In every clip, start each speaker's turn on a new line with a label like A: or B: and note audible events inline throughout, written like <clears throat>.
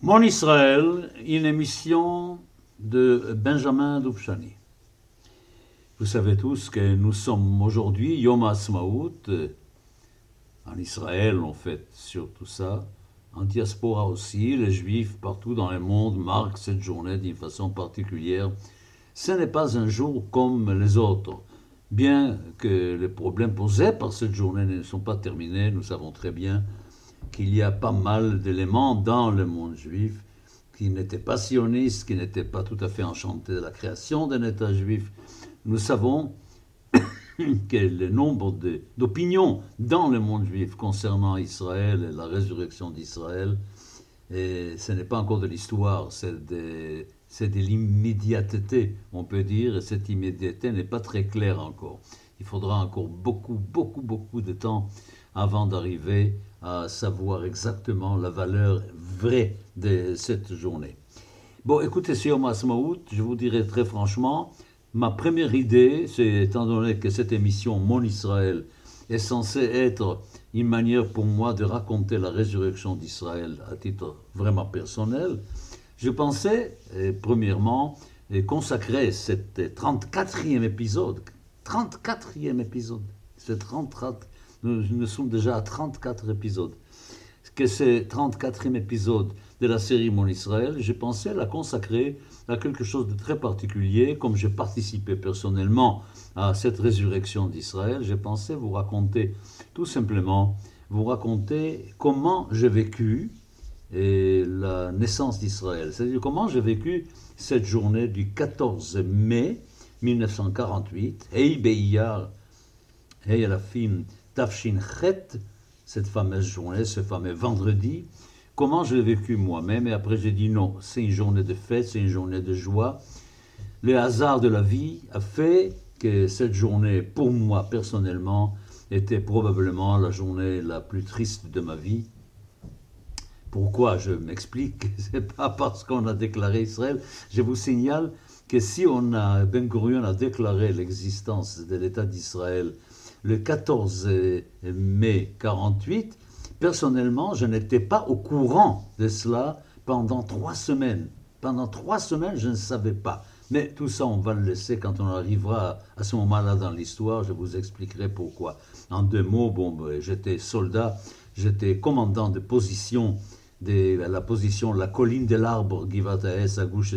A: Mon Israël, une émission de Benjamin Doufchani. Vous savez tous que nous sommes aujourd'hui Yom HaAtzmaut. En Israël, on fête surtout ça. En diaspora aussi, les Juifs partout dans le monde marquent cette journée d'une façon particulière. Ce n'est pas un jour comme les autres. Bien que les problèmes posés par cette journée ne sont pas terminés, nous savons très bien qu'il y a pas mal d'éléments dans le monde juif qui n'étaient pas sionistes, qui n'étaient pas tout à fait enchantés de la création d'un État juif. Nous savons <coughs> que le nombre d'opinions dans le monde juif concernant Israël et la résurrection d'Israël, ce n'est pas encore de l'histoire, c'est de, de l'immédiateté, on peut dire, et cette immédiateté n'est pas très claire encore. Il faudra encore beaucoup, beaucoup, beaucoup de temps avant d'arriver à savoir exactement la valeur vraie de cette journée. Bon, écoutez, sur Masmaout, je vous dirai très franchement, ma première idée, c'est étant donné que cette émission Mon Israël est censée être une manière pour moi de raconter la résurrection d'Israël à titre vraiment personnel, je pensais, premièrement, consacrer cet 34e épisode, 34e épisode, c'est 34 nous, sommes déjà à 34 épisodes. Que ce 34e épisode de la série Mon Israël, j'ai pensé la consacrer à quelque chose de très particulier. Comme j'ai participé personnellement à cette résurrection d'Israël, j'ai pensé vous raconter tout simplement, vous raconter comment j'ai vécu et la naissance d'Israël. C'est-à-dire comment j'ai vécu cette journée du 14 mai 1948, Hey Beiyar, Hey Alafim Cette fameuse journée, ce fameux vendredi, comment je l'ai vécu moi-même? Et après, j'ai dit non, c'est une journée de fête, c'est une journée de joie. Le hasard de la vie a fait que cette journée, pour moi personnellement, était probablement la journée la plus triste de ma vie. Pourquoi Je m'explique? <laughs> C'est pas parce qu'on a déclaré Israël. Je vous signale que si on a Ben Gurion a déclaré l'existence de l'État d'Israël le 14 mai 48, personnellement, je n'étais pas au courant de cela pendant trois semaines. Pendant trois semaines, je ne savais pas. Mais tout ça, on va le laisser quand on arrivera à ce moment-là dans l'histoire. Je vous expliquerai pourquoi. En deux mots, bon, ben, j'étais soldat, j'étais commandant de position, de la position la colline de l'arbre Givataes à Gush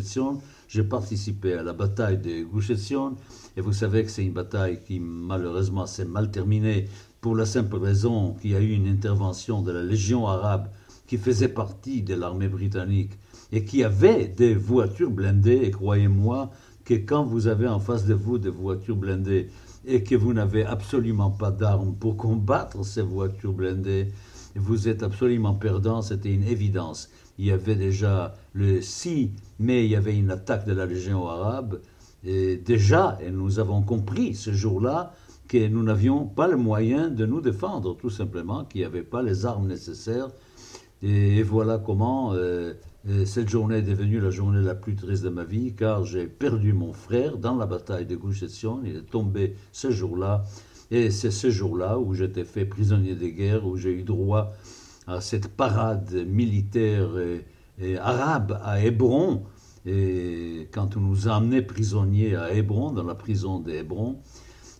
A: j'ai participé à la bataille de Gush et vous savez que c'est une bataille qui malheureusement s'est mal terminée pour la simple raison qu'il y a eu une intervention de la Légion arabe qui faisait partie de l'armée britannique et qui avait des voitures blindées. Et croyez-moi que quand vous avez en face de vous des voitures blindées et que vous n'avez absolument pas d'armes pour combattre ces voitures blindées, vous êtes absolument perdant, c'était une évidence il y avait déjà le 6 mai, il y avait une attaque de la Légion arabe. Et déjà, et nous avons compris ce jour-là que nous n'avions pas le moyen de nous défendre, tout simplement, qu'il n'y avait pas les armes nécessaires. Et voilà comment euh, euh, cette journée est devenue la journée la plus triste de ma vie, car j'ai perdu mon frère dans la bataille de Gush Il est tombé ce jour-là. Et c'est ce jour-là où j'étais fait prisonnier de guerre, où j'ai eu droit à cette parade militaire et, arabe à Hébron, et quand on nous a amenés prisonniers à Hébron, dans la prison d'Hébron,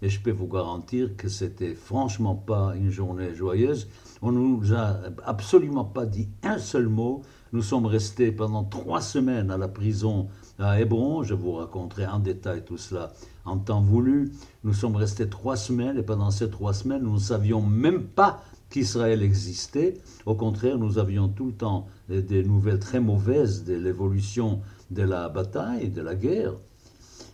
A: et je peux vous garantir que c'était franchement pas une journée joyeuse. On nous a absolument pas dit un seul mot. Nous sommes restés pendant trois semaines à la prison à Hébron. Je vous raconterai en détail tout cela en temps voulu. Nous sommes restés trois semaines et pendant ces trois semaines, nous ne savions même pas qu'Israël existait. Au contraire, nous avions tout le temps des nouvelles très mauvaises de l'évolution de la bataille, de la guerre.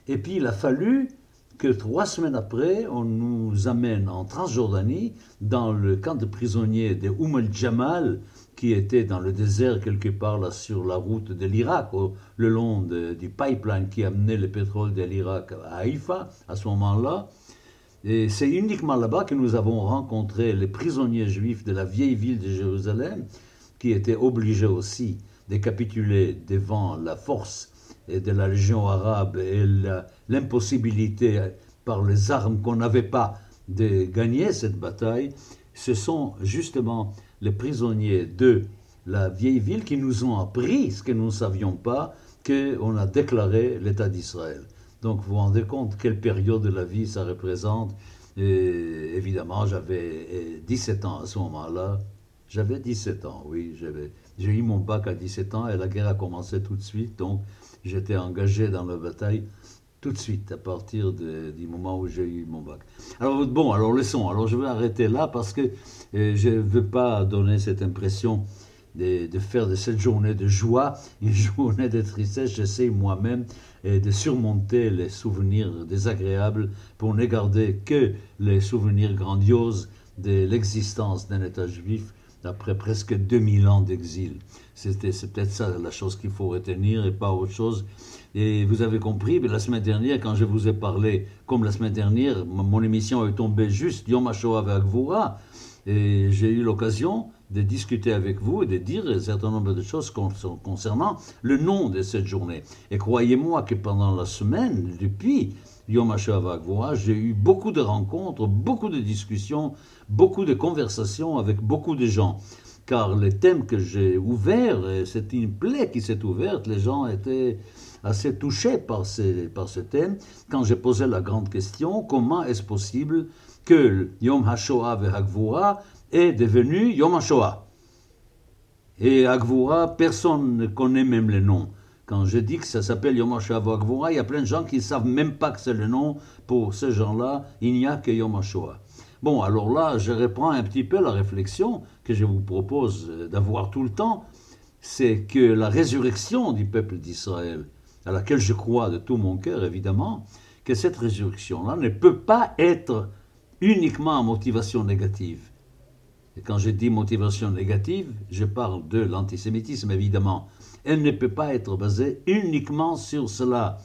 A: Et puis il a fallu que trois semaines après, on nous amène en Transjordanie, dans le camp de prisonniers de Umm al-Jamal, qui était dans le désert quelque part là sur la route de l'Irak, le long du pipeline qui amenait le pétrole de l'Irak à Haïfa, à ce moment-là. Et c'est uniquement là-bas que nous avons rencontré les prisonniers juifs de la vieille ville de Jérusalem, qui étaient obligés aussi de capituler devant la force de la Légion arabe et l'impossibilité par les armes qu'on n'avait pas de gagner cette bataille. Ce sont justement les prisonniers de la vieille ville qui nous ont appris ce que nous ne savions pas, qu'on a déclaré l'État d'Israël. Donc vous vous rendez compte quelle période de la vie ça représente. Et évidemment, j'avais 17 ans à ce moment-là. J'avais 17 ans, oui. J'ai eu mon bac à 17 ans et la guerre a commencé tout de suite. Donc j'étais engagé dans la bataille tout de suite à partir du moment où j'ai eu mon bac. Alors bon, alors leçon. Alors je vais arrêter là parce que euh, je ne veux pas donner cette impression de, de, faire de cette journée de joie <laughs> une journée de tristesse. J'essaie moi-même euh, de surmonter les souvenirs désagréables pour ne garder que les souvenirs grandioses de l'existence d'un État juif après presque 2000 ans d'exil. C'est peut-être ça la chose qu'il faut retenir et pas autre chose. Et vous avez compris, mais la semaine dernière, quand je vous ai parlé, comme la semaine dernière, mon émission est tombée juste Yom HaShoah avec Gvura, et j'ai eu l'occasion de discuter avec vous et de dire un certain nombre de choses concernant le nom de cette journée. Et croyez-moi que pendant la semaine, depuis Yom HaShoah j'ai eu beaucoup de rencontres, beaucoup de discussions, beaucoup de conversations avec beaucoup de gens. Car les thèmes que j'ai ouverts, c'est une plaie qui s'est ouverte, les gens étaient assez touchés par, ces, par ce thème. Quand j'ai posé la grande question, comment est-ce possible que Yom HaShoah Hagvura est devenu Yom HaShoah? Et Hagvura, personne ne connaît même le nom. Quand je dis que ça s'appelle Yom HaShoah il y a plein de gens qui ne savent même pas que c'est le nom. Pour ces gens-là, il n'y a que Yom HaShoah. Bon, alors là, je reprends un petit peu la réflexion que je vous propose d'avoir tout le temps. C'est que la résurrection du peuple d'Israël, à laquelle je crois de tout mon cœur, évidemment, que cette résurrection-là ne peut pas être uniquement en motivation négative. Et quand je dis motivation négative, je parle de l'antisémitisme, évidemment elle ne peut pas être basée uniquement sur cela.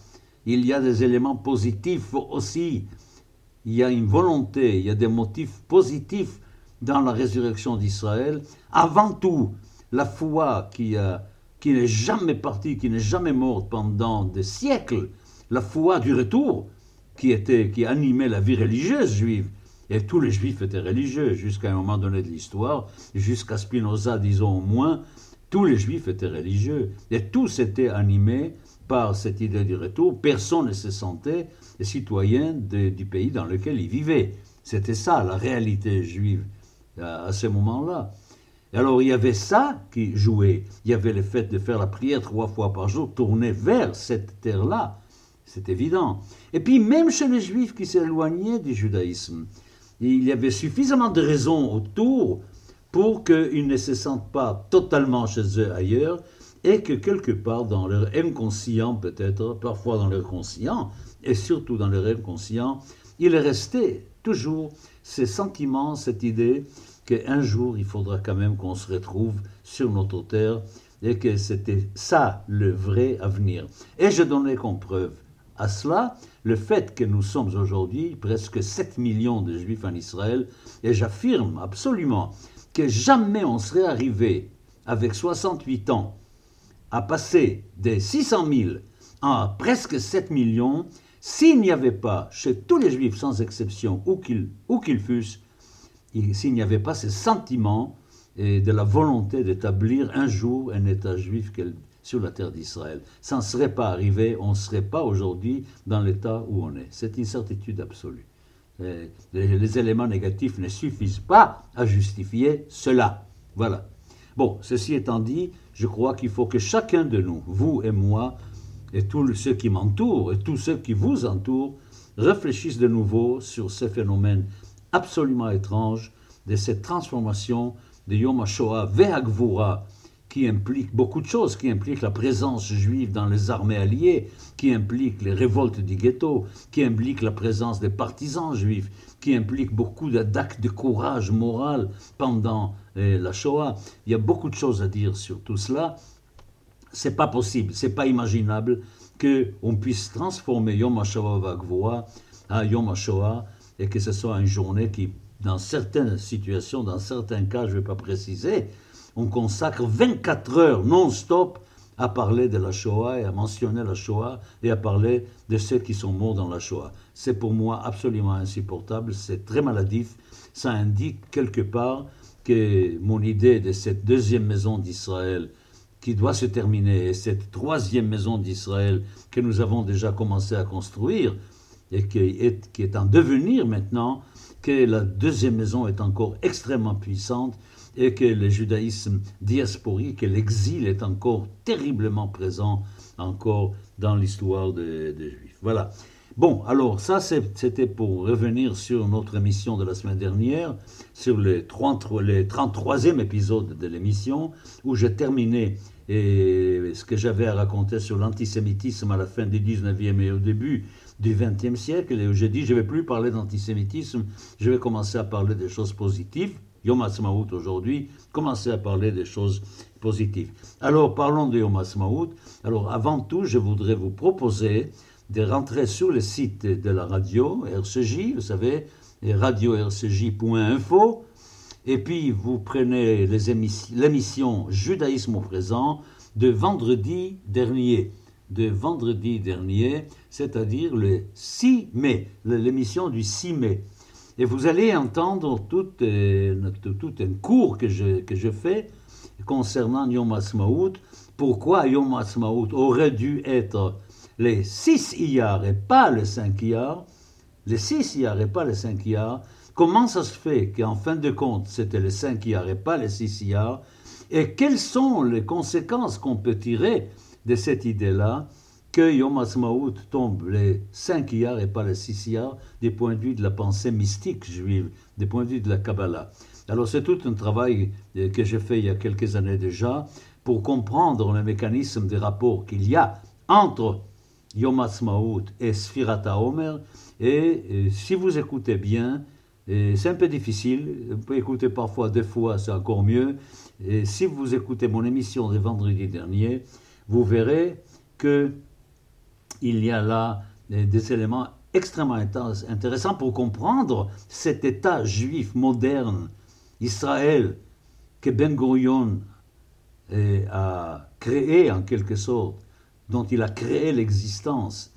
A: Il y a des éléments positifs aussi. Il y a une volonté, il y a des motifs positifs dans la résurrection d'Israël. Avant tout, la foi qui, qui n'est jamais partie, qui n'est jamais morte pendant des siècles, la foi du retour qui, était, qui animait la vie religieuse juive. Et tous les juifs étaient religieux jusqu'à un moment donné de l'histoire, jusqu'à Spinoza, disons au moins, tous les juifs étaient religieux et tous étaient animés par cette idée du retour. Personne ne se sentait citoyen du pays dans lequel ils vivaient. C'était ça la réalité juive à, ce moment-là. Alors il y avait ça qui jouait. Il y avait le fait de faire la prière trois fois par jour, tourner vers cette terre-là. C'est évident. Et puis même chez les juifs qui s'éloignaient du judaïsme, il y avait suffisamment de raisons autour pour qu'ils ne se sentent pas totalement chez eux ailleurs et que quelque part dans leur inconscient peut-être, parfois dans leur conscient et surtout dans leur inconscient, il est resté toujours ces sentiments, cette idée qu'un jour il faudra quand même qu'on se retrouve sur notre terre et que c'était ça le vrai avenir. Et je donnais comme preuve à cela le fait que nous sommes aujourd'hui presque 7 millions de juifs en Israël et j'affirme absolument que jamais on serait arrivé, avec 68 ans, à passer des 600 000 à presque 7 millions s'il n'y avait pas, chez tous les juifs sans exception, où qu'ils fussent, s'il n'y avait pas ce sentiment et de la volonté d'établir un jour un État juif sur la terre d'Israël. Ça ne serait pas arrivé, on ne serait pas aujourd'hui dans l'état où on est. C'est une certitude absolue. Les, éléments négatifs ne suffisent pas à justifier cela. Voilà. Bon, ceci étant dit, je crois qu'il faut que chacun de nous, vous et moi, et tous ceux qui m'entourent, et tous ceux qui vous entourent, réfléchissent de nouveau sur ces phénomènes absolument étranges de cette transformation de Yom HaShoah vers qui implique beaucoup de choses, qui implique la présence juive dans les armées alliées, qui implique les révoltes du ghetto, qui implique la présence des partisans juifs, qui implique beaucoup d'actes de courage moral pendant eh, la Shoah. Il y a beaucoup de choses à dire sur tout cela. C'est pas possible, c'est pas imaginable que on puisse transformer Yom HaShoah à Yom HaShoah et que ce soit une journée qui, dans certaines situations, dans certains cas, je ne vais pas préciser, on consacre 24 heures non-stop à parler de la Shoah et à mentionner la Shoah et à parler de ceux qui sont morts dans la Shoah. C'est pour moi absolument insupportable, c'est très maladif, ça indique quelque part que mon idée de cette deuxième maison d'Israël qui doit se terminer, et cette troisième maison d'Israël que nous avons déjà commencé à construire, et qui est, en devenir maintenant, que la deuxième maison est encore extrêmement puissante et que le judaïsme diasporique et l'exil est encore terriblement présent encore dans l'histoire des Juifs. Voilà. Bon, alors ça c'était pour revenir sur notre émission de la semaine dernière, sur les, 33, les 33e épisode de l'émission, où j'ai terminé ce que j'avais à raconter sur l'antisémitisme à la fin du 19e et au début du 20e siècle. Et j'ai dit, je ne vais plus parler d'antisémitisme, je vais commencer à parler des choses positives. Yom Ha'atzmaut aujourd'hui, commencer à parler des choses positives. Alors parlons de Yom Ha'atzmaut. Alors avant tout, je voudrais vous proposer de rentrer sur le site de la radio RCJ, vous savez, radio-rcj.info, et puis vous prenez l'émission Judaïsme au présent de vendredi dernier. De vendredi dernier, c'est-à-dire le 6 mai, l'émission du 6 mai. Et vous allez entendre tout, euh, tout un cours que je, que je fais concernant Yom Ha'atzmaut, pourquoi Yom Ha'atzmaut aurait dû être les 6 iyar et pas les 5 iyar, les 6 iyar et pas les 5 iyar, comment ça se fait qu'en fin de compte, c'était les 5 iyar et pas les 6 iyar, et quelles sont les conséquences qu'on peut tirer de cette idée-là que Yom Ha'atzmaut tombe les 5 iyar et pas les 6 iyar du point de vue de la pensée mystique juive, du point de vue de la Kabbalah? Alors c'est tout un travail que j'ai fait il y a quelques années déjà pour comprendre le mécanisme des rapports qu'il y a entre Yom Ha'atzmaut et Sfirata Omer. Et, si vous écoutez bien, c'est un peu difficile, vous pouvez écouter parfois deux fois, c'est encore mieux. Si vous écoutez mon émission de vendredi dernier, vous verrez que il y a là des éléments extrêmement intéressants pour comprendre cet État juif moderne, Israël, que Ben Gurion a créé en quelque sorte dont il a créé l'existence,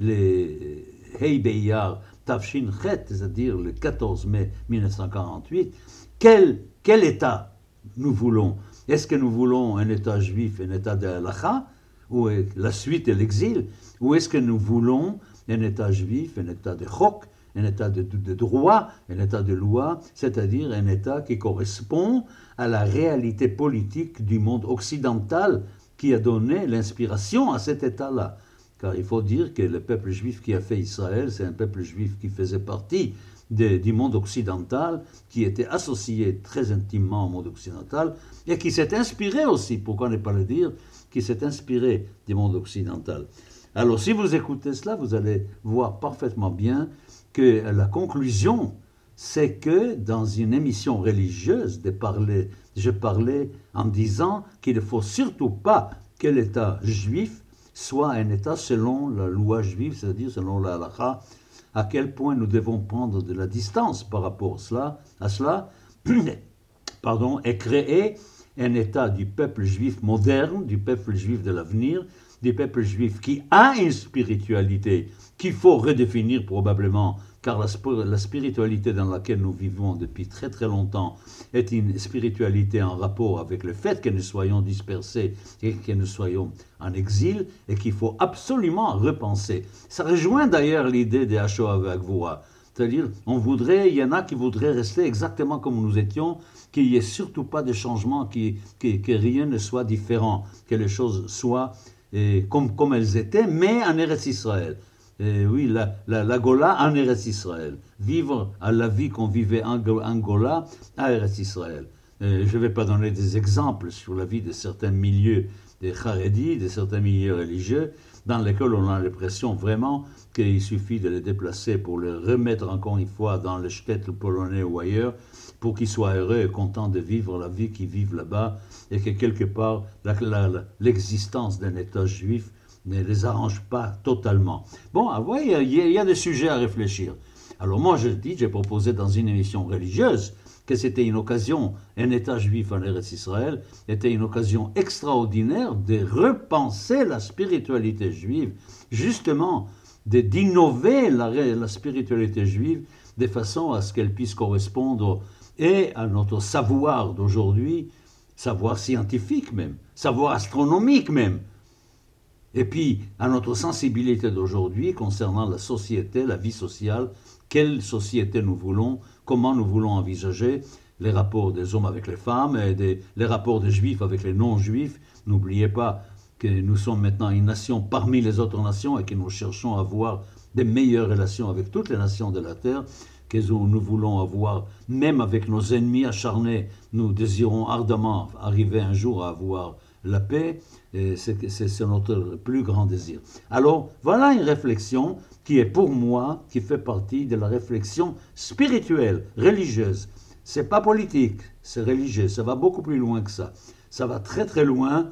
A: les Hei Beiyar Tavshin Chet, c'est-à-dire le 14 mai 1948, quel, quel État nous voulons? Est-ce que nous voulons un État juif, un État de halakha, ou la suite et l'exil? Ou est-ce que nous voulons un État juif, un État de chok, un État de, droit, un État de loi, c'est-à-dire un État qui correspond à la réalité politique du monde occidental qui a donné l'inspiration à cet État-là. Car il faut dire que le peuple juif qui a fait Israël, c'est un peuple juif qui faisait partie du monde occidental, qui était associé très intimement au monde occidental, et qui s'est inspiré aussi, pourquoi ne pas le dire, qui s'est inspiré du monde occidental. Alors si vous écoutez cela, vous allez voir parfaitement bien que la conclusion, c'est que dans une émission religieuse de parler je parlais en disant qu'il ne faut surtout pas que l'État juif soit un État selon la loi juive, c'est-à-dire selon la halakha, à quel point nous devons prendre de la distance par rapport à cela, à cela. <clears throat> Pardon, et créer un État du peuple juif moderne, du peuple juif de l'avenir, du peuple juif qui a une spiritualité qu'il faut redéfinir probablement car la, spiritualité dans laquelle nous vivons depuis très très longtemps est une spiritualité en rapport avec le fait que nous soyons dispersés et que nous soyons en exil et qu'il faut absolument repenser. Ça rejoint d'ailleurs l'idée des Hashoah Gvura. C'est-à-dire, on voudrait, il y en a qui voudraient rester exactement comme nous étions, qu'il n'y ait surtout pas de changement, que rien ne soit différent, que les choses soient eh, comme, comme elles étaient, mais en Eretz Israël. Eh oui, la, la, Gola en Eretz Israël. Vivre à la vie qu'on vivait en, Gola à Eretz Israël. Eh, je ne vais pas donner des exemples sur la vie de certains milieux des Haredi, de certains milieux religieux, dans lesquels on a l'impression vraiment qu'il suffit de les déplacer pour les remettre encore une fois dans le shtetl polonais ou ailleurs, pour qu'ils soient heureux et contents de vivre la vie qu'ils vivent là-bas, et que quelque part l'existence d'un État juif ne les arrange pas totalement. Bon, ah, il y, a des sujets à réfléchir. Alors moi, je dis, j'ai proposé dans une émission religieuse que c'était une occasion, un État juif en Eretz Israël était une occasion extraordinaire de repenser la spiritualité juive, justement, d'innover la, la spiritualité juive de façon à ce qu'elle puisse correspondre et à notre savoir d'aujourd'hui, savoir scientifique même, savoir astronomique même, et puis à notre sensibilité d'aujourd'hui concernant la société, la vie sociale, quelle société nous voulons, comment nous voulons envisager les rapports des hommes avec les femmes et les rapports des juifs avec les non-juifs. N'oubliez pas que nous sommes maintenant une nation parmi les autres nations et que nous cherchons à avoir des meilleures relations avec toutes les nations de la terre que nous voulons avoir, même avec nos ennemis acharnés, nous désirons ardemment arriver un jour à avoir la paix, c'est notre plus grand désir. Alors, voilà une réflexion qui est pour moi, qui fait partie de la réflexion spirituelle, religieuse. C'est pas politique, c'est religieux, ça va beaucoup plus loin que ça. Ça va très très loin.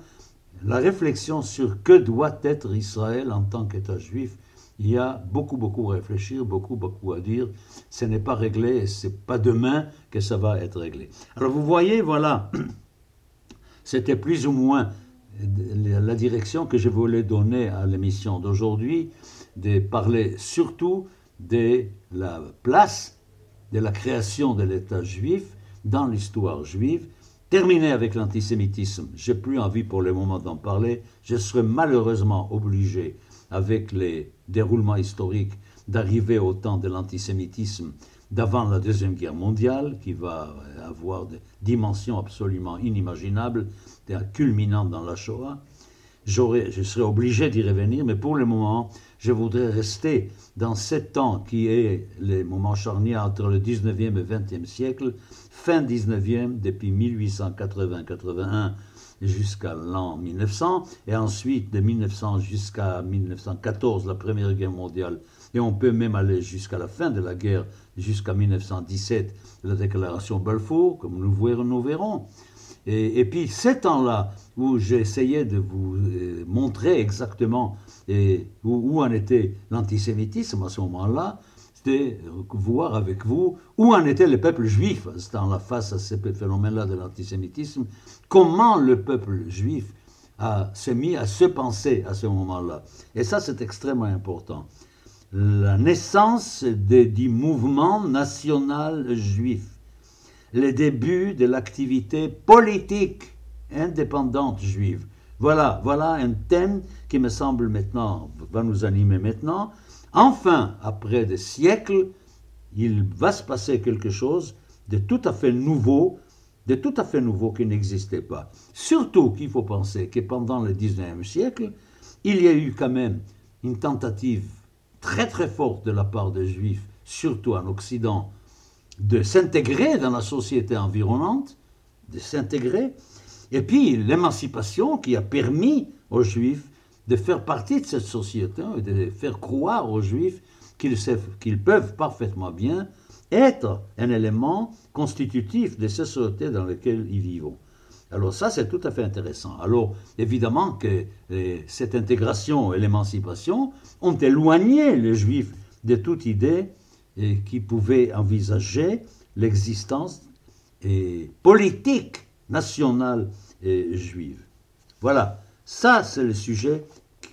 A: La réflexion sur que doit être Israël en tant qu'État juif, il y a beaucoup beaucoup à réfléchir, beaucoup beaucoup à dire. Ce n'est pas réglé, et c'est pas demain que ça va être réglé. Alors vous voyez, voilà, c'était plus ou moins la direction que je voulais donner à l'émission d'aujourd'hui, de parler surtout de la place de la création de l'État juif dans l'histoire juive, terminer avec l'antisémitisme. J'ai plus envie pour le moment d'en parler. Je serai malheureusement obligé, avec les déroulements historiques, d'arriver au temps de l'antisémitisme d'avant la Deuxième Guerre mondiale, qui va avoir des dimensions absolument inimaginables, culminant dans la Shoah. Je serai obligé d'y revenir, mais pour le moment, je voudrais rester dans cet temps qui est le moment charnière entre le 19e et 20e siècle, fin 19e, depuis 1880-81 jusqu'à l'an 1900, et ensuite de 1900 jusqu'à 1914, la Première Guerre mondiale, et on peut même aller jusqu'à la fin de la guerre, jusqu'à 1917, la déclaration Balfour, comme nous, verrons. Verrons. Et, puis, ces temps-là, où j'essayais de vous euh, montrer exactement où, en était l'antisémitisme à ce moment-là, c'était voir avec vous où en était le peuple juif la face à ce phénomène-là de l'antisémitisme, comment le peuple juif s'est mis à se penser à ce moment-là. Et ça, c'est extrêmement important. La naissance des, du mouvement national juif, les débuts de l'activité politique indépendante juive. Voilà, voilà un thème qui me semble maintenant, va nous animer maintenant. Enfin, après des siècles, il va se passer quelque chose de tout à fait nouveau, de tout à fait nouveau qui n'existait pas. Surtout qu'il faut penser que pendant le 19e siècle, il y a eu quand même une tentative très très forte de la part des Juifs, surtout en Occident, de s'intégrer dans la société environnante, de s'intégrer, et puis l'émancipation qui a permis aux Juifs de faire partie de cette société et de faire croire aux Juifs qu'ils peuvent parfaitement bien être un élément constitutif de ces sociétés dans lesquelles ils vivent. Alors ça, c'est tout à fait intéressant. Alors, évidemment que eh, cette intégration et l'émancipation ont éloigné les Juifs de toute idée eh, qui pouvait envisager l'existence eh, politique nationale juive. Voilà, ça c'est le sujet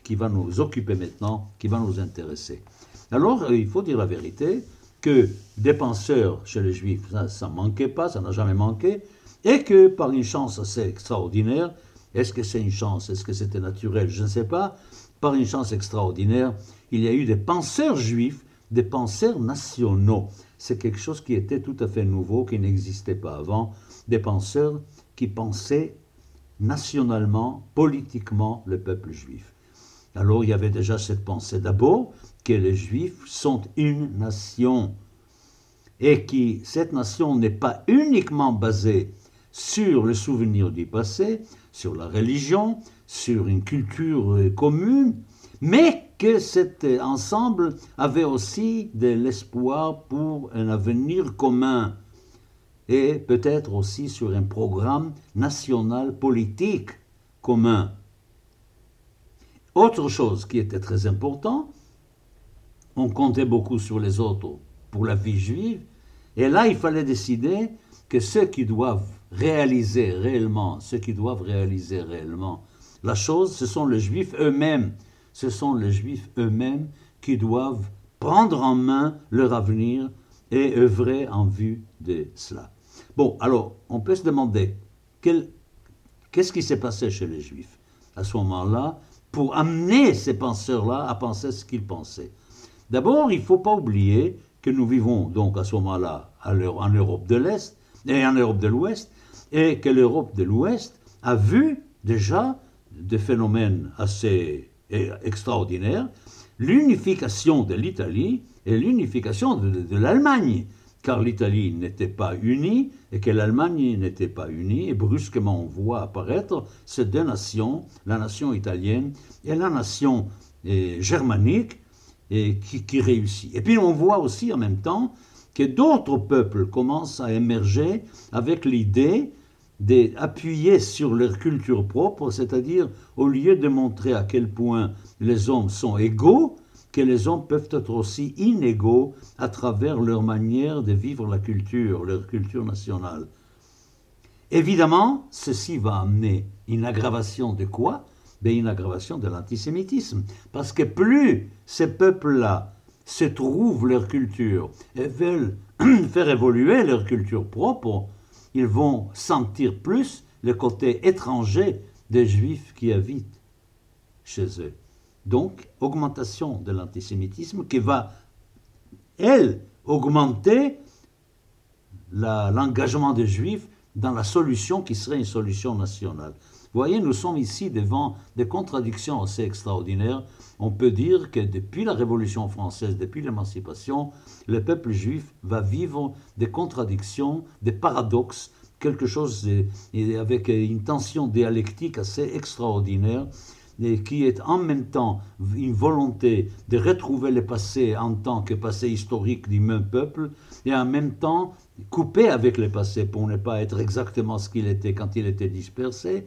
A: qui va nous occuper maintenant, qui va nous intéresser. Alors, euh, il faut dire la vérité, que des penseurs chez les Juifs, ça ne manquait pas, ça n'a jamais manqué, et que par une chance assez extraordinaire, est-ce que c'est une chance, est-ce que c'était naturel, je ne sais pas, par une chance extraordinaire, il y a eu des penseurs juifs, des penseurs nationaux. C'est quelque chose qui était tout à fait nouveau, qui n'existait pas avant, des penseurs qui pensaient nationalement, politiquement le peuple juif. Alors il y avait déjà cette pensée d'abord que les juifs sont une nation et que cette nation n'est pas uniquement basée sur le souvenir du passé, sur la religion, sur une culture commune, mais que cet ensemble avait aussi de l'espoir pour un avenir commun et peut-être aussi sur un programme national politique commun. Autre chose qui était très important, on comptait beaucoup sur les autres pour la vie juive, et là il fallait décider que ceux qui doivent réaliser réellement, ceux qui doivent réaliser réellement la chose, ce sont les juifs eux-mêmes, ce sont les juifs eux-mêmes qui doivent prendre en main leur avenir et œuvrer en vue de cela. Bon, alors, on peut se demander qu'est-ce qui s'est passé chez les Juifs à ce moment-là pour amener ces penseurs-là à penser ce qu'ils pensaient? D'abord, il ne faut pas oublier que nous vivons donc à ce moment-là en Europe de l'Est et en Europe de l'Ouest, et que l'Europe de l'Ouest a vu déjà des phénomènes assez extraordinaires, l'unification de l'Italie et l'unification de, l'Allemagne, car l'Italie n'était pas unie et que l'Allemagne n'était pas unie, et brusquement on voit apparaître ces deux nations, la nation italienne et la nation eh, germanique, et qui, qui réussit. Et puis on voit aussi en même temps que d'autres peuples commencent à émerger avec l'idée d'appuyer sur leur culture propre, c'est-à-dire au lieu de montrer à quel point les hommes sont égaux, que les hommes peuvent être aussi inégaux à travers leur manière de vivre la culture, leur culture nationale. Évidemment, ceci va amener une aggravation de quoi? Ben, Une aggravation de l'antisémitisme. Parce que plus ces peuples-là se trouvent leur culture et veulent <clears throat> faire évoluer leur culture propre, ils vont sentir plus le côté étranger des juifs qui habitent chez eux. Donc, augmentation de l'antisémitisme qui va, elle, augmenter l'engagement des juifs dans la solution qui serait une solution nationale. Vous voyez, nous sommes ici devant des contradictions assez extraordinaires. On peut dire que depuis la Révolution française, depuis l'émancipation, le peuple juif va vivre des contradictions, des paradoxes, quelque chose avec une tension dialectique assez extraordinaire qui est en même temps une volonté de retrouver le passé en tant que passé historique du même peuple, et en même temps couper avec le passé pour ne pas être exactement ce qu'il était quand il était dispersé,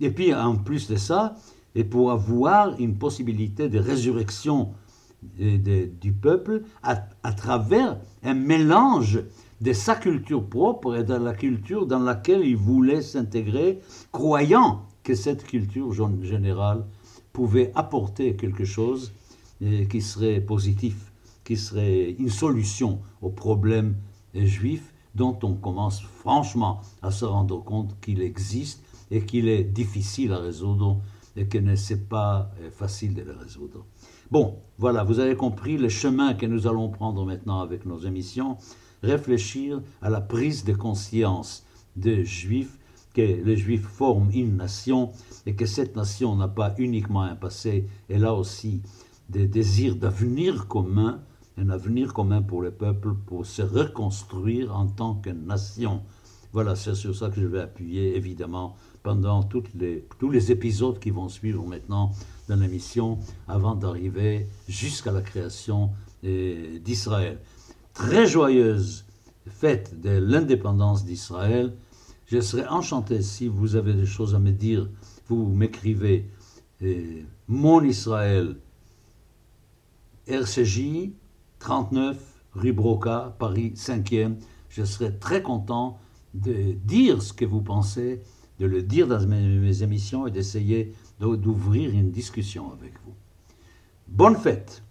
A: et puis en plus de ça, et pour avoir une possibilité de résurrection du peuple à, à, travers un mélange de sa culture propre et de la culture dans laquelle il voulait s'intégrer, croyant que cette culture générale pouvait apporter quelque chose qui serait positif, qui serait une solution aux problèmes juifs dont on commence franchement à se rendre compte qu'il existe et qu'il est difficile à résoudre et que ne c'est pas euh, facile de le résoudre. Bon, voilà, vous avez compris le chemin que nous allons prendre maintenant avec nos émissions, réfléchir à la prise de conscience des juifs que les Juifs forment une nation et que cette nation n'a pas uniquement un passé, elle a aussi des désirs d'avenir commun, un avenir commun pour le peuple, pour se reconstruire en tant que nation. Voilà, c'est sur ça que je vais appuyer, évidemment, pendant les, tous les épisodes qui vont suivre maintenant dans l'émission, avant d'arriver jusqu'à la création eh, d'Israël. Très joyeuse fête de l'indépendance d'Israël, je serais enchanté si vous avez des choses à me dire. Vous m'écrivez Mon Israël, RCJ 39, rue Broca, Paris 5e. Je serais très content de dire ce que vous pensez, de le dire dans mes émissions et d'essayer d'ouvrir une discussion avec vous. Bonne fête